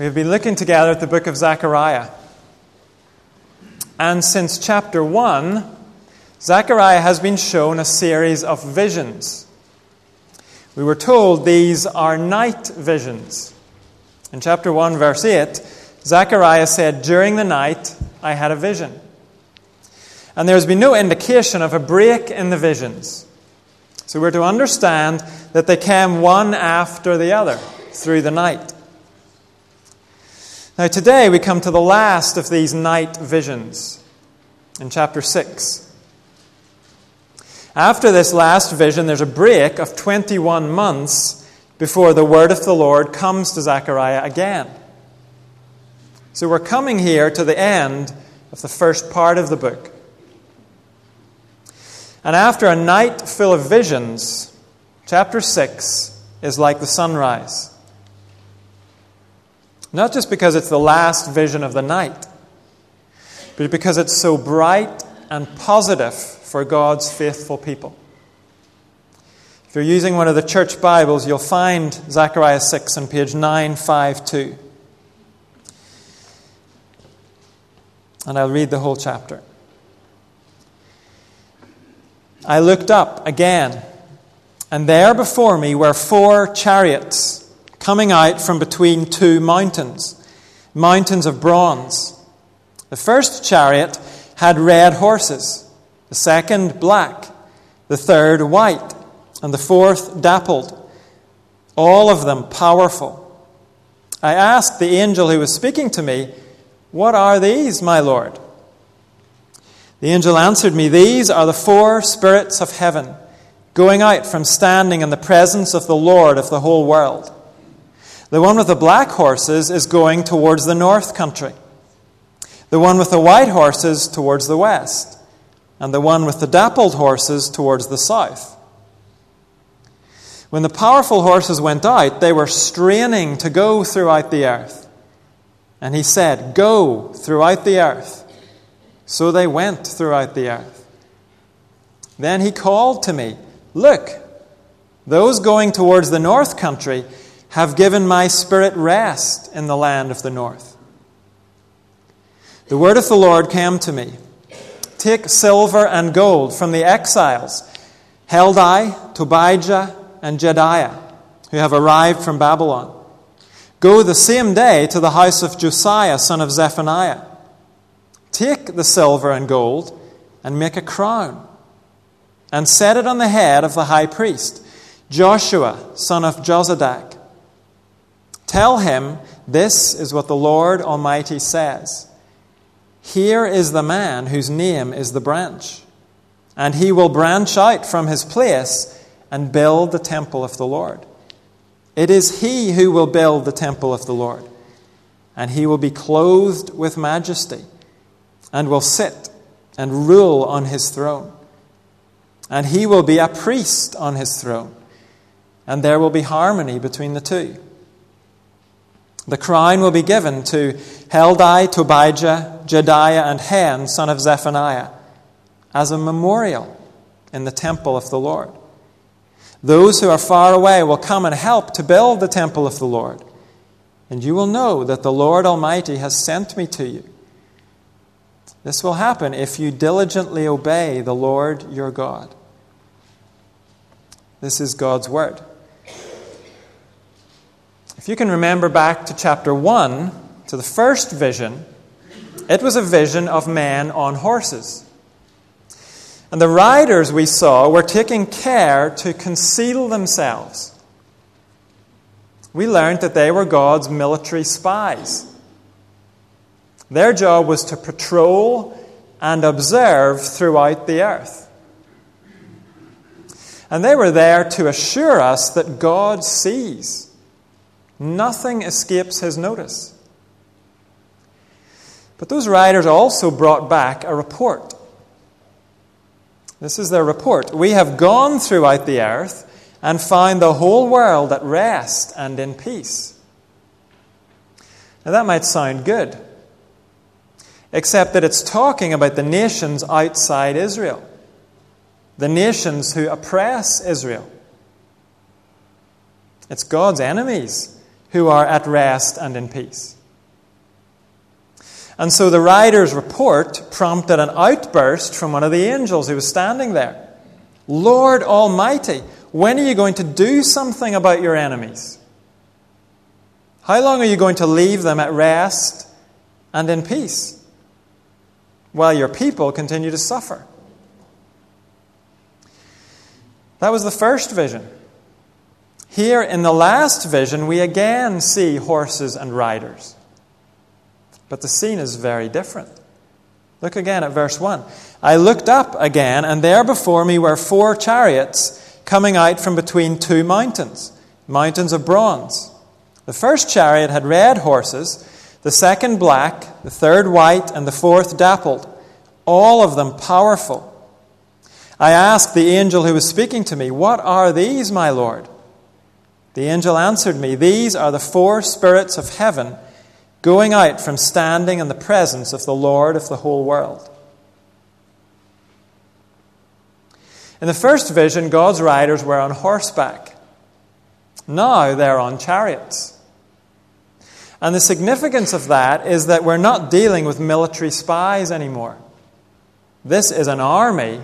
We have been looking together at the book of Zechariah. And since chapter 1, Zechariah has been shown a series of visions. We were told these are night visions. In chapter 1, verse 8, Zechariah said, During the night I had a vision. And there has been no indication of a break in the visions. So we're to understand that they came one after the other through the night. Now, today we come to the last of these night visions in chapter 6. After this last vision, there's a break of 21 months before the word of the Lord comes to Zechariah again. So we're coming here to the end of the first part of the book. And after a night full of visions, chapter 6 is like the sunrise. Not just because it's the last vision of the night, but because it's so bright and positive for God's faithful people. If you're using one of the church Bibles, you'll find Zechariah 6 on page 952. And I'll read the whole chapter. I looked up again, and there before me were four chariots coming out from between two mountains, mountains of bronze. The first chariot had red horses, the second black, the third white, and the fourth dappled, all of them powerful. I asked the angel who was speaking to me, What are these, my Lord? The angel answered me, These are the four spirits of heaven, going out from standing in the presence of the Lord of the whole world. The one with the black horses is going towards the north country. The one with the white horses towards the west. And the one with the dappled horses towards the south. When the powerful horses went out, they were straining to go throughout the earth. And he said, Go throughout the earth. So they went throughout the earth. Then he called to me, Look, those going towards the north country have given my spirit rest in the land of the north. The word of the Lord came to me Take silver and gold from the exiles, Heldai, Tobijah, and Jedaiah, who have arrived from Babylon. Go the same day to the house of Josiah, son of Zephaniah. Take the silver and gold and make a crown, and set it on the head of the high priest, Joshua, son of Jozadak. Tell him, This is what the Lord Almighty says. Here is the man whose name is the branch, and he will branch out from his place and build the temple of the Lord. It is he who will build the temple of the Lord, and he will be clothed with majesty, and will sit and rule on his throne. And he will be a priest on his throne, and there will be harmony between the two. The crown will be given to Heldai, Tobijah, Jedaiah, and Hen, son of Zephaniah, as a memorial in the temple of the Lord. Those who are far away will come and help to build the temple of the Lord, and you will know that the Lord Almighty has sent me to you. This will happen if you diligently obey the Lord your God. This is God's word. If you can remember back to chapter 1, to the first vision, it was a vision of men on horses. And the riders we saw were taking care to conceal themselves. We learned that they were God's military spies. Their job was to patrol and observe throughout the earth. And they were there to assure us that God sees. Nothing escapes his notice. But those riders also brought back a report. This is their report. We have gone throughout the earth and found the whole world at rest and in peace. Now, that might sound good, except that it's talking about the nations outside Israel, the nations who oppress Israel. It's God's enemies who are at rest and in peace. And so the rider's report prompted an outburst from one of the angels who was standing there Lord Almighty, when are you going to do something about your enemies? How long are you going to leave them at rest and in peace while your people continue to suffer? That was the first vision. Here in the last vision, we again see horses and riders. But the scene is very different. Look again at verse 1. I looked up again, and there before me were four chariots coming out from between two mountains, mountains of bronze. The first chariot had red horses, the second black, the third white, and the fourth dappled, all of them powerful. I asked the angel who was speaking to me, What are these, my Lord? The angel answered me, These are the four spirits of heaven going out from standing in the presence of the Lord of the whole world. In the first vision, God's riders were on horseback. Now they're on chariots. And the significance of that is that we're not dealing with military spies anymore. This is an army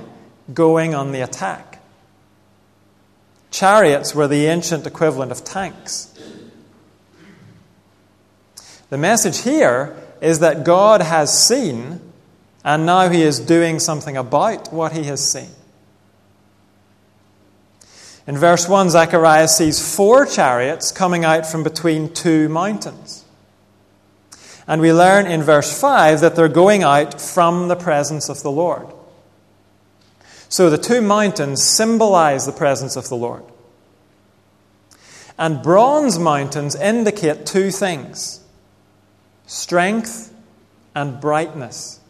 going on the attack. Chariots were the ancient equivalent of tanks. The message here is that God has seen, and now He is doing something about what He has seen. In verse 1, Zechariah sees four chariots coming out from between two mountains. And we learn in verse 5 that they're going out from the presence of the Lord. So the two mountains symbolize the presence of the Lord. And bronze mountains indicate two things strength and brightness.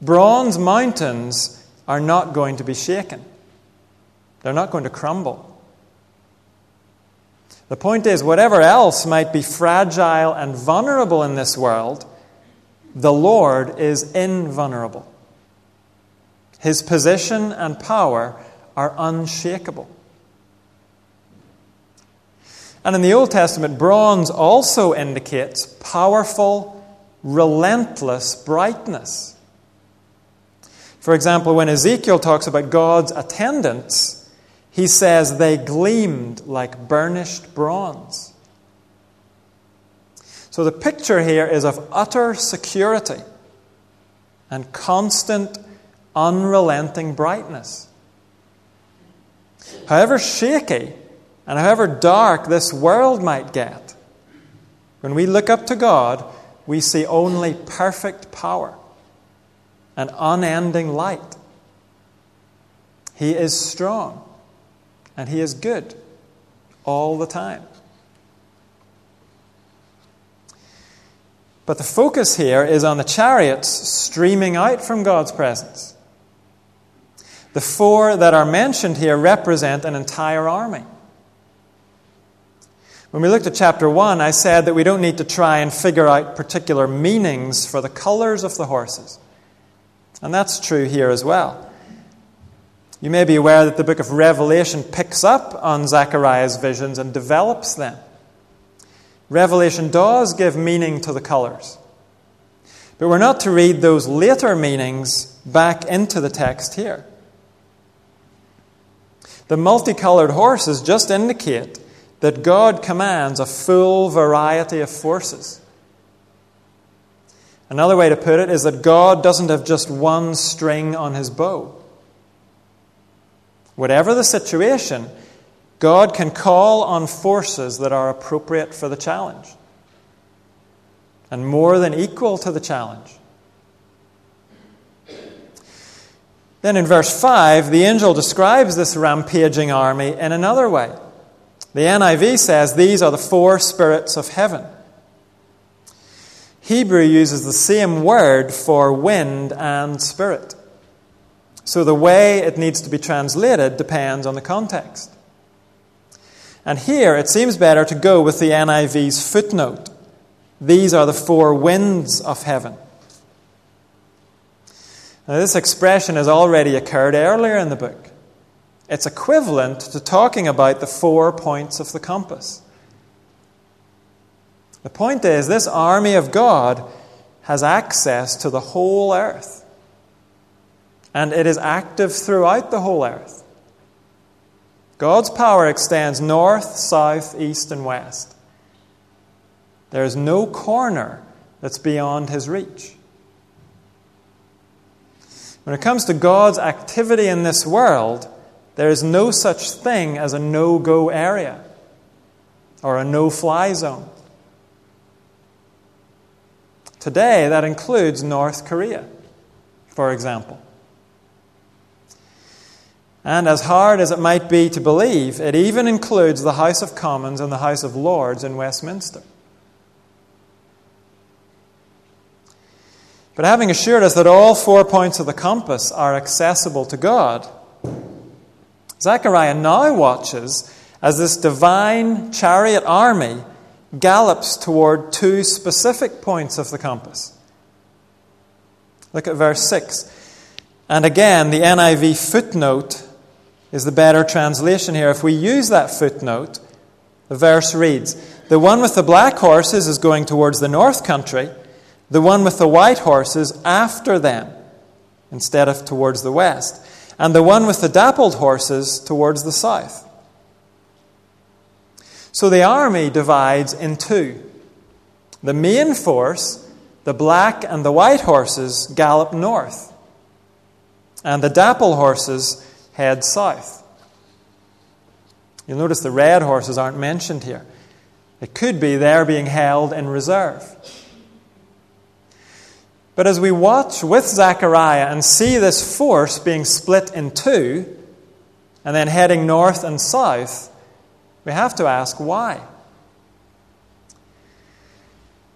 Bronze mountains are not going to be shaken, they're not going to crumble. The point is, whatever else might be fragile and vulnerable in this world, the Lord is invulnerable. His position and power are unshakable. And in the Old Testament, bronze also indicates powerful, relentless brightness. For example, when Ezekiel talks about God's attendants, he says they gleamed like burnished bronze. So the picture here is of utter security and constant unrelenting brightness. However shaky and however dark this world might get, when we look up to God, we see only perfect power and unending light. He is strong and He is good all the time. But the focus here is on the chariots streaming out from God's presence. The four that are mentioned here represent an entire army. When we looked at chapter 1, I said that we don't need to try and figure out particular meanings for the colors of the horses. And that's true here as well. You may be aware that the book of Revelation picks up on Zechariah's visions and develops them. Revelation does give meaning to the colors. But we're not to read those later meanings back into the text here. The multicolored horses just indicate that God commands a full variety of forces. Another way to put it is that God doesn't have just one string on his bow. Whatever the situation, God can call on forces that are appropriate for the challenge and more than equal to the challenge. Then in verse 5, the angel describes this rampaging army in another way. The NIV says these are the four spirits of heaven. Hebrew uses the same word for wind and spirit. So the way it needs to be translated depends on the context. And here it seems better to go with the NIV's footnote. These are the four winds of heaven. Now, this expression has already occurred earlier in the book. It's equivalent to talking about the four points of the compass The point is, this army of God has access to the whole earth. And it is active throughout the whole earth. God's power extends north, south, east, and west. There is no corner that's beyond his reach. When it comes to God's activity in this world, there is no such thing as a no go area or a no fly zone. Today, that includes North Korea, for example. And as hard as it might be to believe, it even includes the House of Commons and the House of Lords in Westminster. But having assured us that all four points of the compass are accessible to God, Zechariah now watches as this divine chariot army gallops toward two specific points of the compass. Look at verse 6. And again, the NIV footnote is the better translation here. If we use that footnote, the verse reads The one with the black horses is going towards the north country, the one with the white horses after them, instead of towards the west, and the one with the dappled horses towards the south. So the army divides in two. The main force, the black and the white horses, gallop north, and the dapple horses head south. You'll notice the red horses aren't mentioned here. It could be they're being held in reserve. But as we watch with Zechariah and see this force being split in two and then heading north and south, we have to ask why.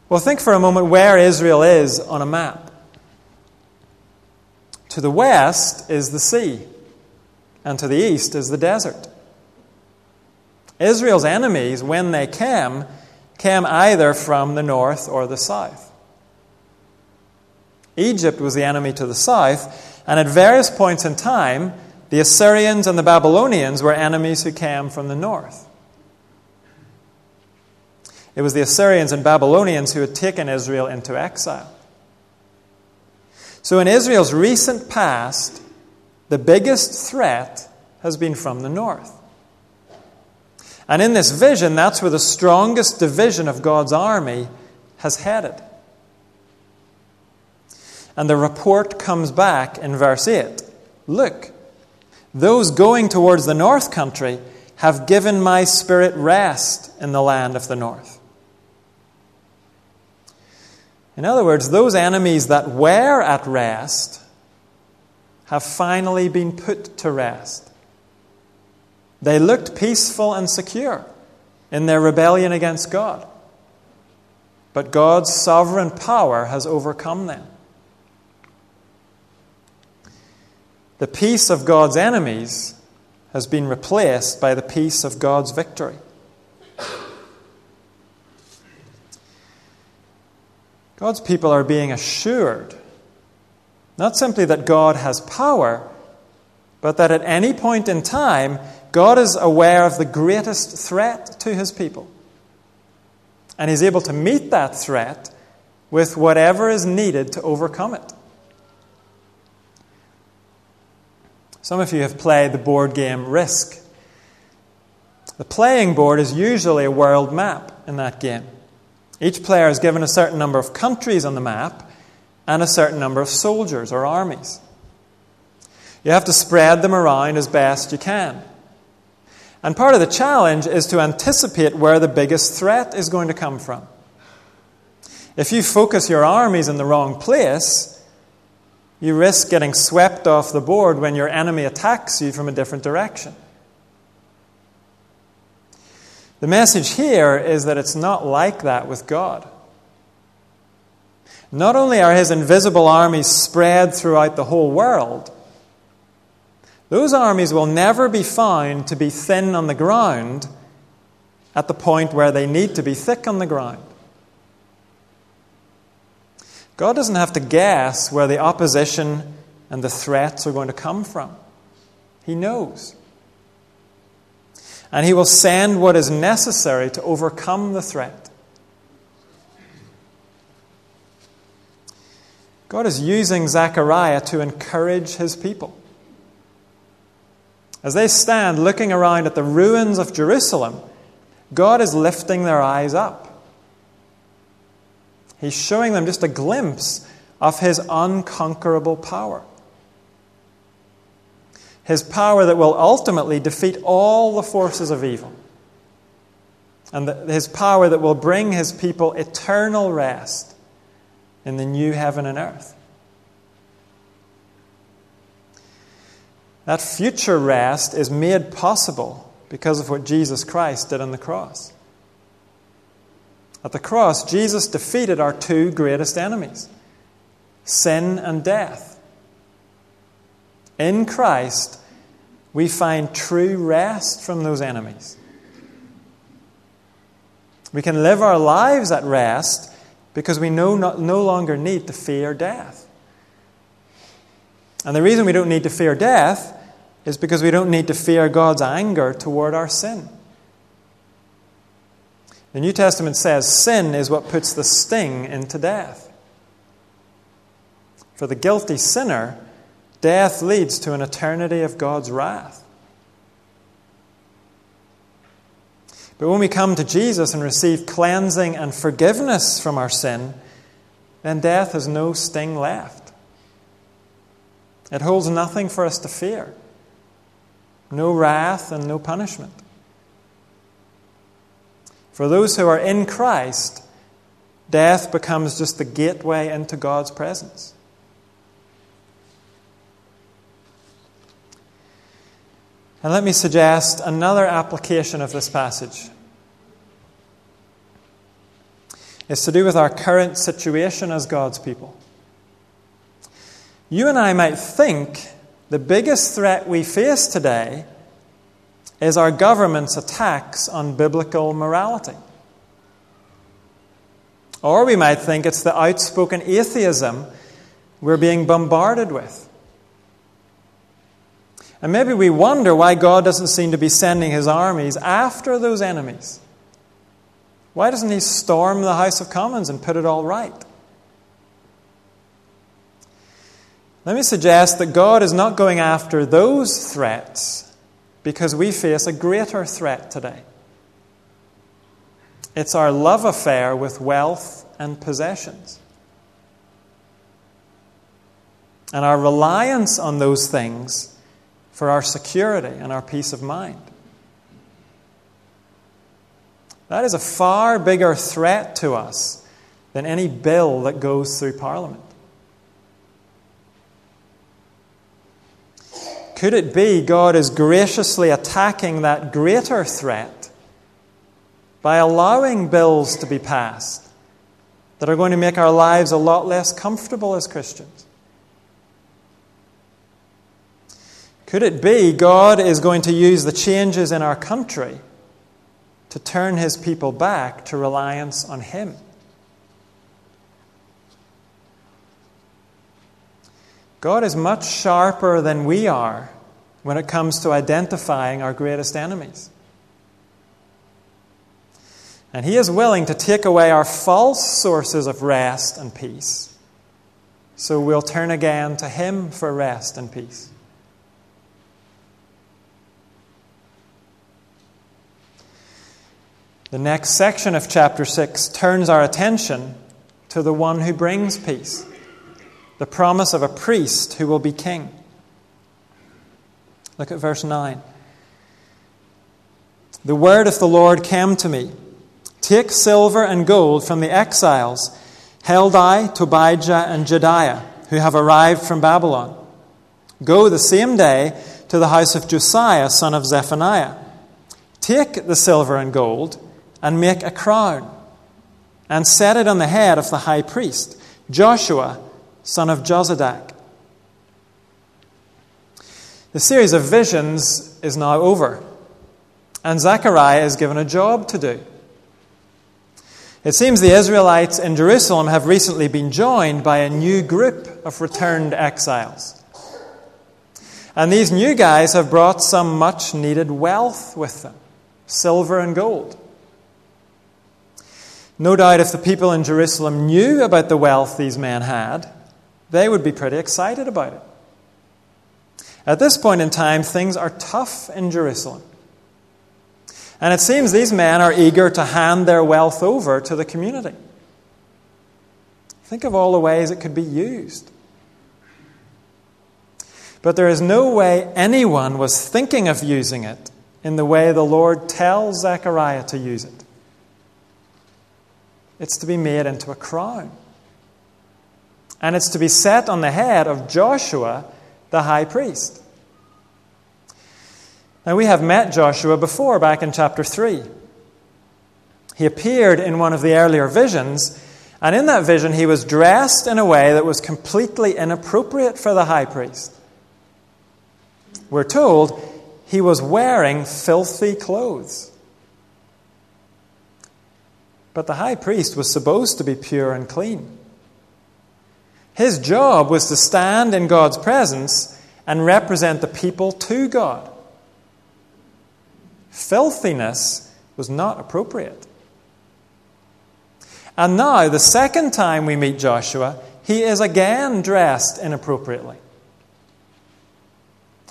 Well, think for a moment where Israel is on a map. To the west is the sea and to the east is the desert. Israel's enemies, when they came, came either from the north or the south. Egypt was the enemy to the south, and at various points in time, the Assyrians and the Babylonians were enemies who came from the north. It was the Assyrians and Babylonians who had taken Israel into exile. So, in Israel's recent past, the biggest threat has been from the north. And in this vision, that's where the strongest division of God's army has headed. And the report comes back in verse 8 Look, those going towards the north country have given my spirit rest in the land of the north. In other words, those enemies that were at rest have finally been put to rest. They looked peaceful and secure in their rebellion against God. But God's sovereign power has overcome them. The peace of God's enemies has been replaced by the peace of God's victory. God's people are being assured not simply that God has power, but that at any point in time, God is aware of the greatest threat to his people. And he's able to meet that threat with whatever is needed to overcome it. Some of you have played the board game Risk. The playing board is usually a world map in that game. Each player is given a certain number of countries on the map and a certain number of soldiers or armies. You have to spread them around as best you can. And part of the challenge is to anticipate where the biggest threat is going to come from. If you focus your armies in the wrong place, you risk getting swept off the board when your enemy attacks you from a different direction. The message here is that it's not like that with God. Not only are his invisible armies spread throughout the whole world, those armies will never be found to be thin on the ground at the point where they need to be thick on the ground. God doesn't have to guess where the opposition and the threats are going to come from. He knows. And He will send what is necessary to overcome the threat. God is using Zechariah to encourage His people. As they stand looking around at the ruins of Jerusalem, God is lifting their eyes up. He's showing them just a glimpse of his unconquerable power. His power that will ultimately defeat all the forces of evil. And his power that will bring his people eternal rest in the new heaven and earth. That future rest is made possible because of what Jesus Christ did on the cross. At the cross, Jesus defeated our two greatest enemies sin and death. In Christ, we find true rest from those enemies. We can live our lives at rest because we no, no longer need to fear death. And the reason we don't need to fear death is because we don't need to fear God's anger toward our sin. The New Testament says sin is what puts the sting into death. For the guilty sinner, death leads to an eternity of God's wrath. But when we come to Jesus and receive cleansing and forgiveness from our sin, then death has no sting left. It holds nothing for us to fear no wrath and no punishment. For those who are in Christ, death becomes just the gateway into God's presence. And let me suggest another application of this passage. It's to do with our current situation as God's people. You and I might think the biggest threat we face today is our government's attacks on biblical morality. Or we might think it's the outspoken atheism we're being bombarded with. And maybe we wonder why God doesn't seem to be sending his armies after those enemies. Why doesn't he storm the House of Commons and put it all right? Let me suggest that God is not going after those threats because we face a greater threat today. It's our love affair with wealth and possessions. And our reliance on those things for our security and our peace of mind. That is a far bigger threat to us than any bill that goes through Parliament. Could it be God is graciously attacking that greater threat by allowing bills to be passed that are going to make our lives a lot less comfortable as Christians? Could it be God is going to use the changes in our country to turn his people back to reliance on him? God is much sharper than we are when it comes to identifying our greatest enemies. And He is willing to take away our false sources of rest and peace. So we'll turn again to Him for rest and peace. The next section of chapter 6 turns our attention to the one who brings peace the promise of a priest who will be king. Look at verse 9. The word of the Lord came to me Take silver and gold from the exiles, Heldai, Tobijah, and Jedaiah, who have arrived from Babylon. Go the same day to the house of Josiah, son of Zephaniah. Take the silver and gold and make a crown, and set it on the head of the high priest, Joshua son of Jozadak. The series of visions is now over, and Zechariah is given a job to do. It seems the Israelites in Jerusalem have recently been joined by a new group of returned exiles. And these new guys have brought some much needed wealth with them silver and gold. No doubt if the people in Jerusalem knew about the wealth these men had, they would be pretty excited about it. At this point in time, things are tough in Jerusalem. And it seems these men are eager to hand their wealth over to the community. Think of all the ways it could be used. But there is no way anyone was thinking of using it in the way the Lord tells Zechariah to use it. It's to be made into a crown. And it's to be set on the head of Joshua, the high priest. Now, we have met Joshua before back in chapter 3. He appeared in one of the earlier visions, and in that vision, he was dressed in a way that was completely inappropriate for the high priest. We're told he was wearing filthy clothes. But the high priest was supposed to be pure and clean. His job was to stand in God's presence and represent the people to God. Filthiness was not appropriate. And now, the second time we meet Joshua, he is again dressed inappropriately.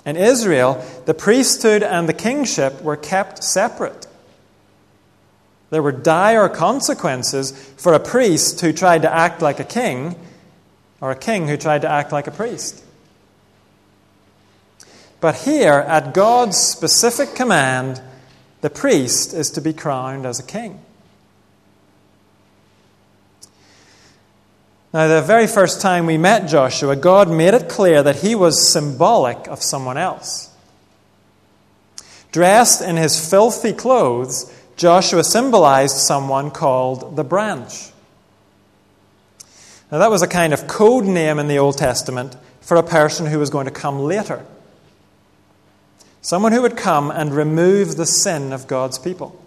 In Israel, the priesthood and the kingship were kept separate. There were dire consequences for a priest who tried to act like a king or a king who tried to act like a priest. But here, at God's specific command, the priest is to be crowned as a king. Now, the very first time we met Joshua, God made it clear that he was symbolic of someone else. Dressed in his filthy clothes, Joshua symbolized someone called the branch. Now, that was a kind of code name in the Old Testament for a person who was going to come later. Someone who would come and remove the sin of God's people.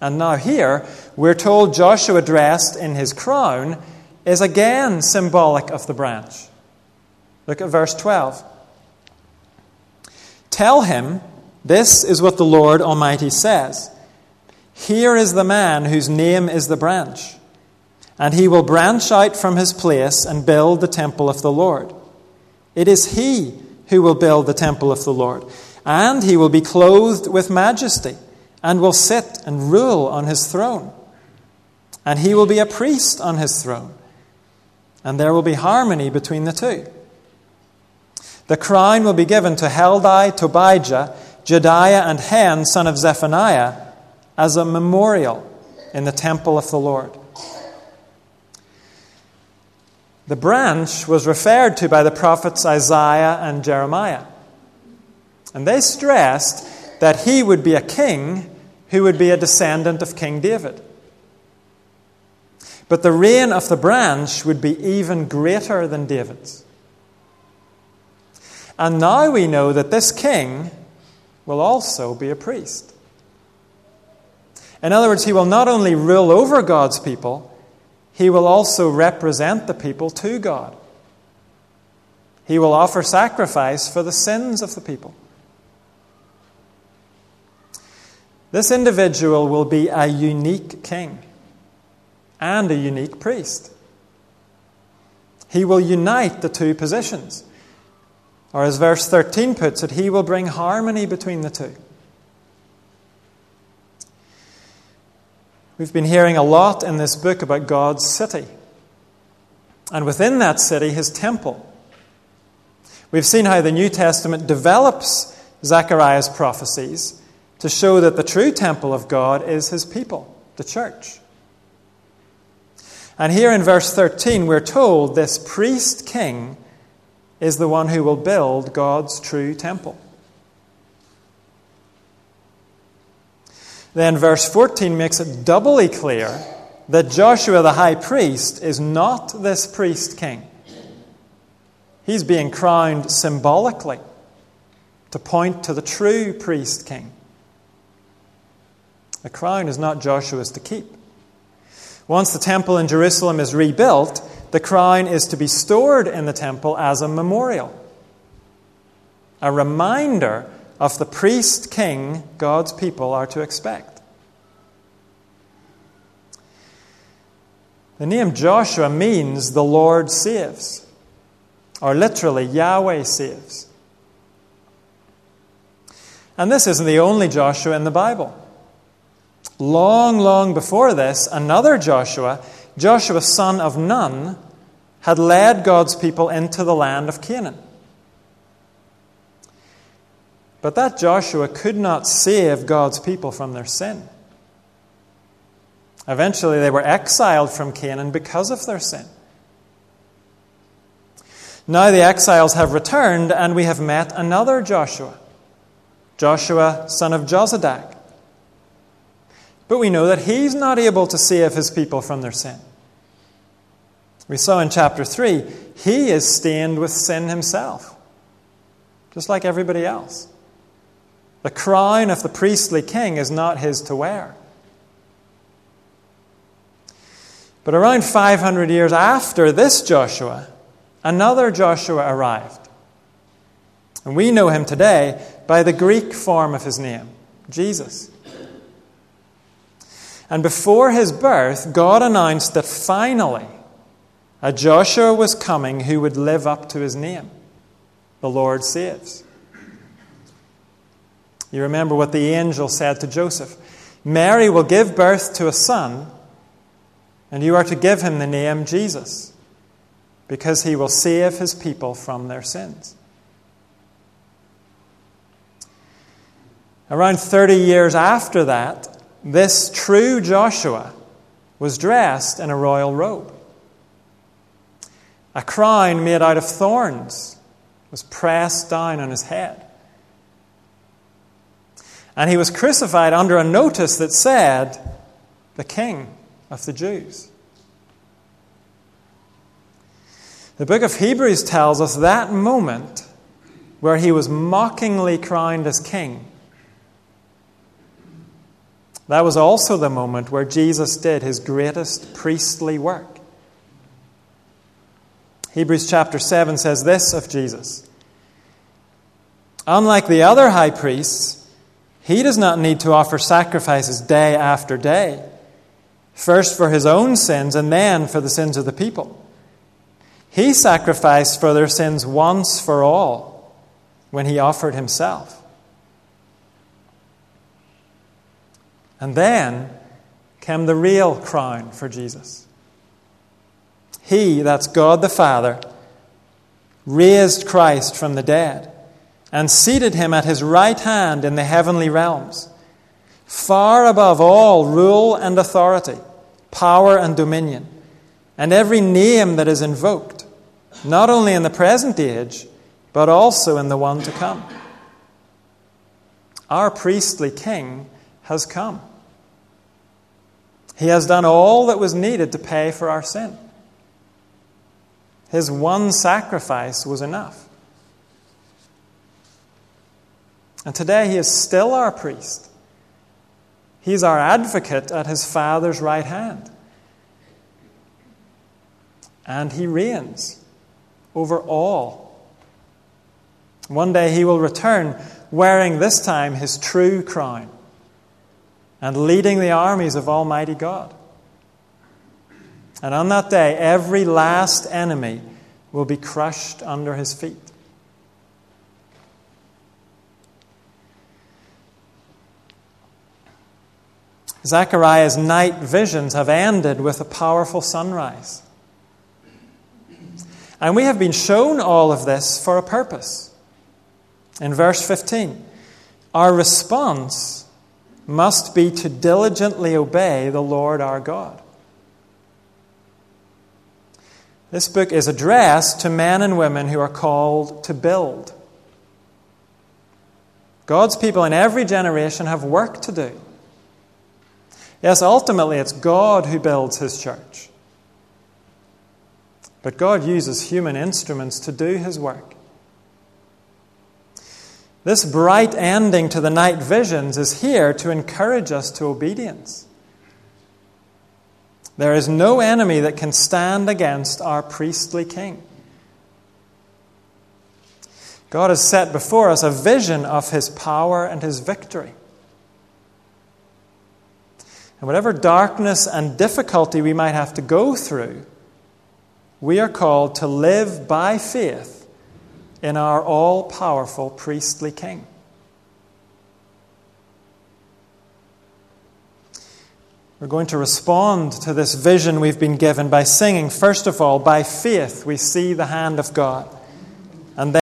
And now, here, we're told Joshua, dressed in his crown, is again symbolic of the branch. Look at verse 12. Tell him, this is what the Lord Almighty says Here is the man whose name is the branch, and he will branch out from his place and build the temple of the Lord. It is he who will build the temple of the Lord, and he will be clothed with majesty and will sit and rule on his throne. And he will be a priest on his throne. And there will be harmony between the two. The crown will be given to Heldai, Tobijah, Jedaiah, and Hen, son of Zephaniah, as a memorial in the temple of the Lord. The branch was referred to by the prophets Isaiah and Jeremiah. And they stressed that he would be a king who would be a descendant of King David. But the reign of the branch would be even greater than David's. And now we know that this king will also be a priest. In other words, he will not only rule over God's people, he will also represent the people to God. He will offer sacrifice for the sins of the people. This individual will be a unique king and a unique priest. He will unite the two positions. Or, as verse 13 puts it, he will bring harmony between the two. We've been hearing a lot in this book about God's city. And within that city, his temple. We've seen how the New Testament develops Zechariah's prophecies to show that the true temple of God is his people, the church. And here in verse 13, we're told this priest king is the one who will build God's true temple. Then verse 14 makes it doubly clear that Joshua the high priest is not this priest king. He's being crowned symbolically to point to the true priest king. The crown is not Joshua's to keep. Once the temple in Jerusalem is rebuilt, the crown is to be stored in the temple as a memorial, a reminder of the priest king God's people are to expect. The name Joshua means the Lord saves, or literally, Yahweh saves. And this isn't the only Joshua in the Bible. Long, long before this, another Joshua, Joshua son of Nun, had led God's people into the land of Canaan. But that Joshua could not save God's people from their sin. Eventually, they were exiled from Canaan because of their sin. Now the exiles have returned, and we have met another Joshua, Joshua, son of Jozadak. But we know that he's not able to save his people from their sin. We saw in chapter 3, he is stained with sin himself, just like everybody else. The crown of the priestly king is not his to wear. But around 500 years after this Joshua, another Joshua arrived. And we know him today by the Greek form of his name, Jesus. And before his birth, God announced that finally a Joshua was coming who would live up to his name. The Lord saves. You remember what the angel said to Joseph Mary will give birth to a son and you are to give him the name Jesus, because he will save his people from their sins. Around 30 years after that, this true Joshua was dressed in a royal robe. A crown made out of thorns was pressed down on his head. And he was crucified under a notice that said, The King of the Jews. The book of Hebrews tells us that moment where he was mockingly crowned as king. That was also the moment where Jesus did his greatest priestly work. Hebrews chapter 7 says this of Jesus Unlike the other high priests, he does not need to offer sacrifices day after day first for his own sins and then for the sins of the people. He sacrificed for their sins once for all when he offered himself. And then came the real crown for Jesus. He, that's God the Father, raised Christ from the dead and seated him at his right hand in the heavenly realms, far above all rule and authority power and dominion, and every name that is invoked, not only in the present age, but also in the one to come. Our priestly king has come. He has done all that was needed to pay for our sin. His one sacrifice was enough. And today he is still our priest. He's our advocate at his Father's right hand. And he reigns over all. One day he will return wearing this time his true crown and leading the armies of Almighty God. And on that day, every last enemy will be crushed under his feet. Zechariah's night visions have ended with a powerful sunrise. And we have been shown all of this for a purpose. In verse 15, our response must be to diligently obey the Lord our God. This book is addressed to men and women who are called to build. God's people in every generation have work to do. Yes, ultimately, it's God who builds his church. But God uses human instruments to do his work. This bright ending to the night visions is here to encourage us to obedience. There is no enemy that can stand against our priestly king. God has set before us a vision of his power and his victory. And whatever darkness and difficulty we might have to go through, we are called to live by faith in our all powerful priestly King. We're going to respond to this vision we've been given by singing, first of all, by faith, we see the hand of God.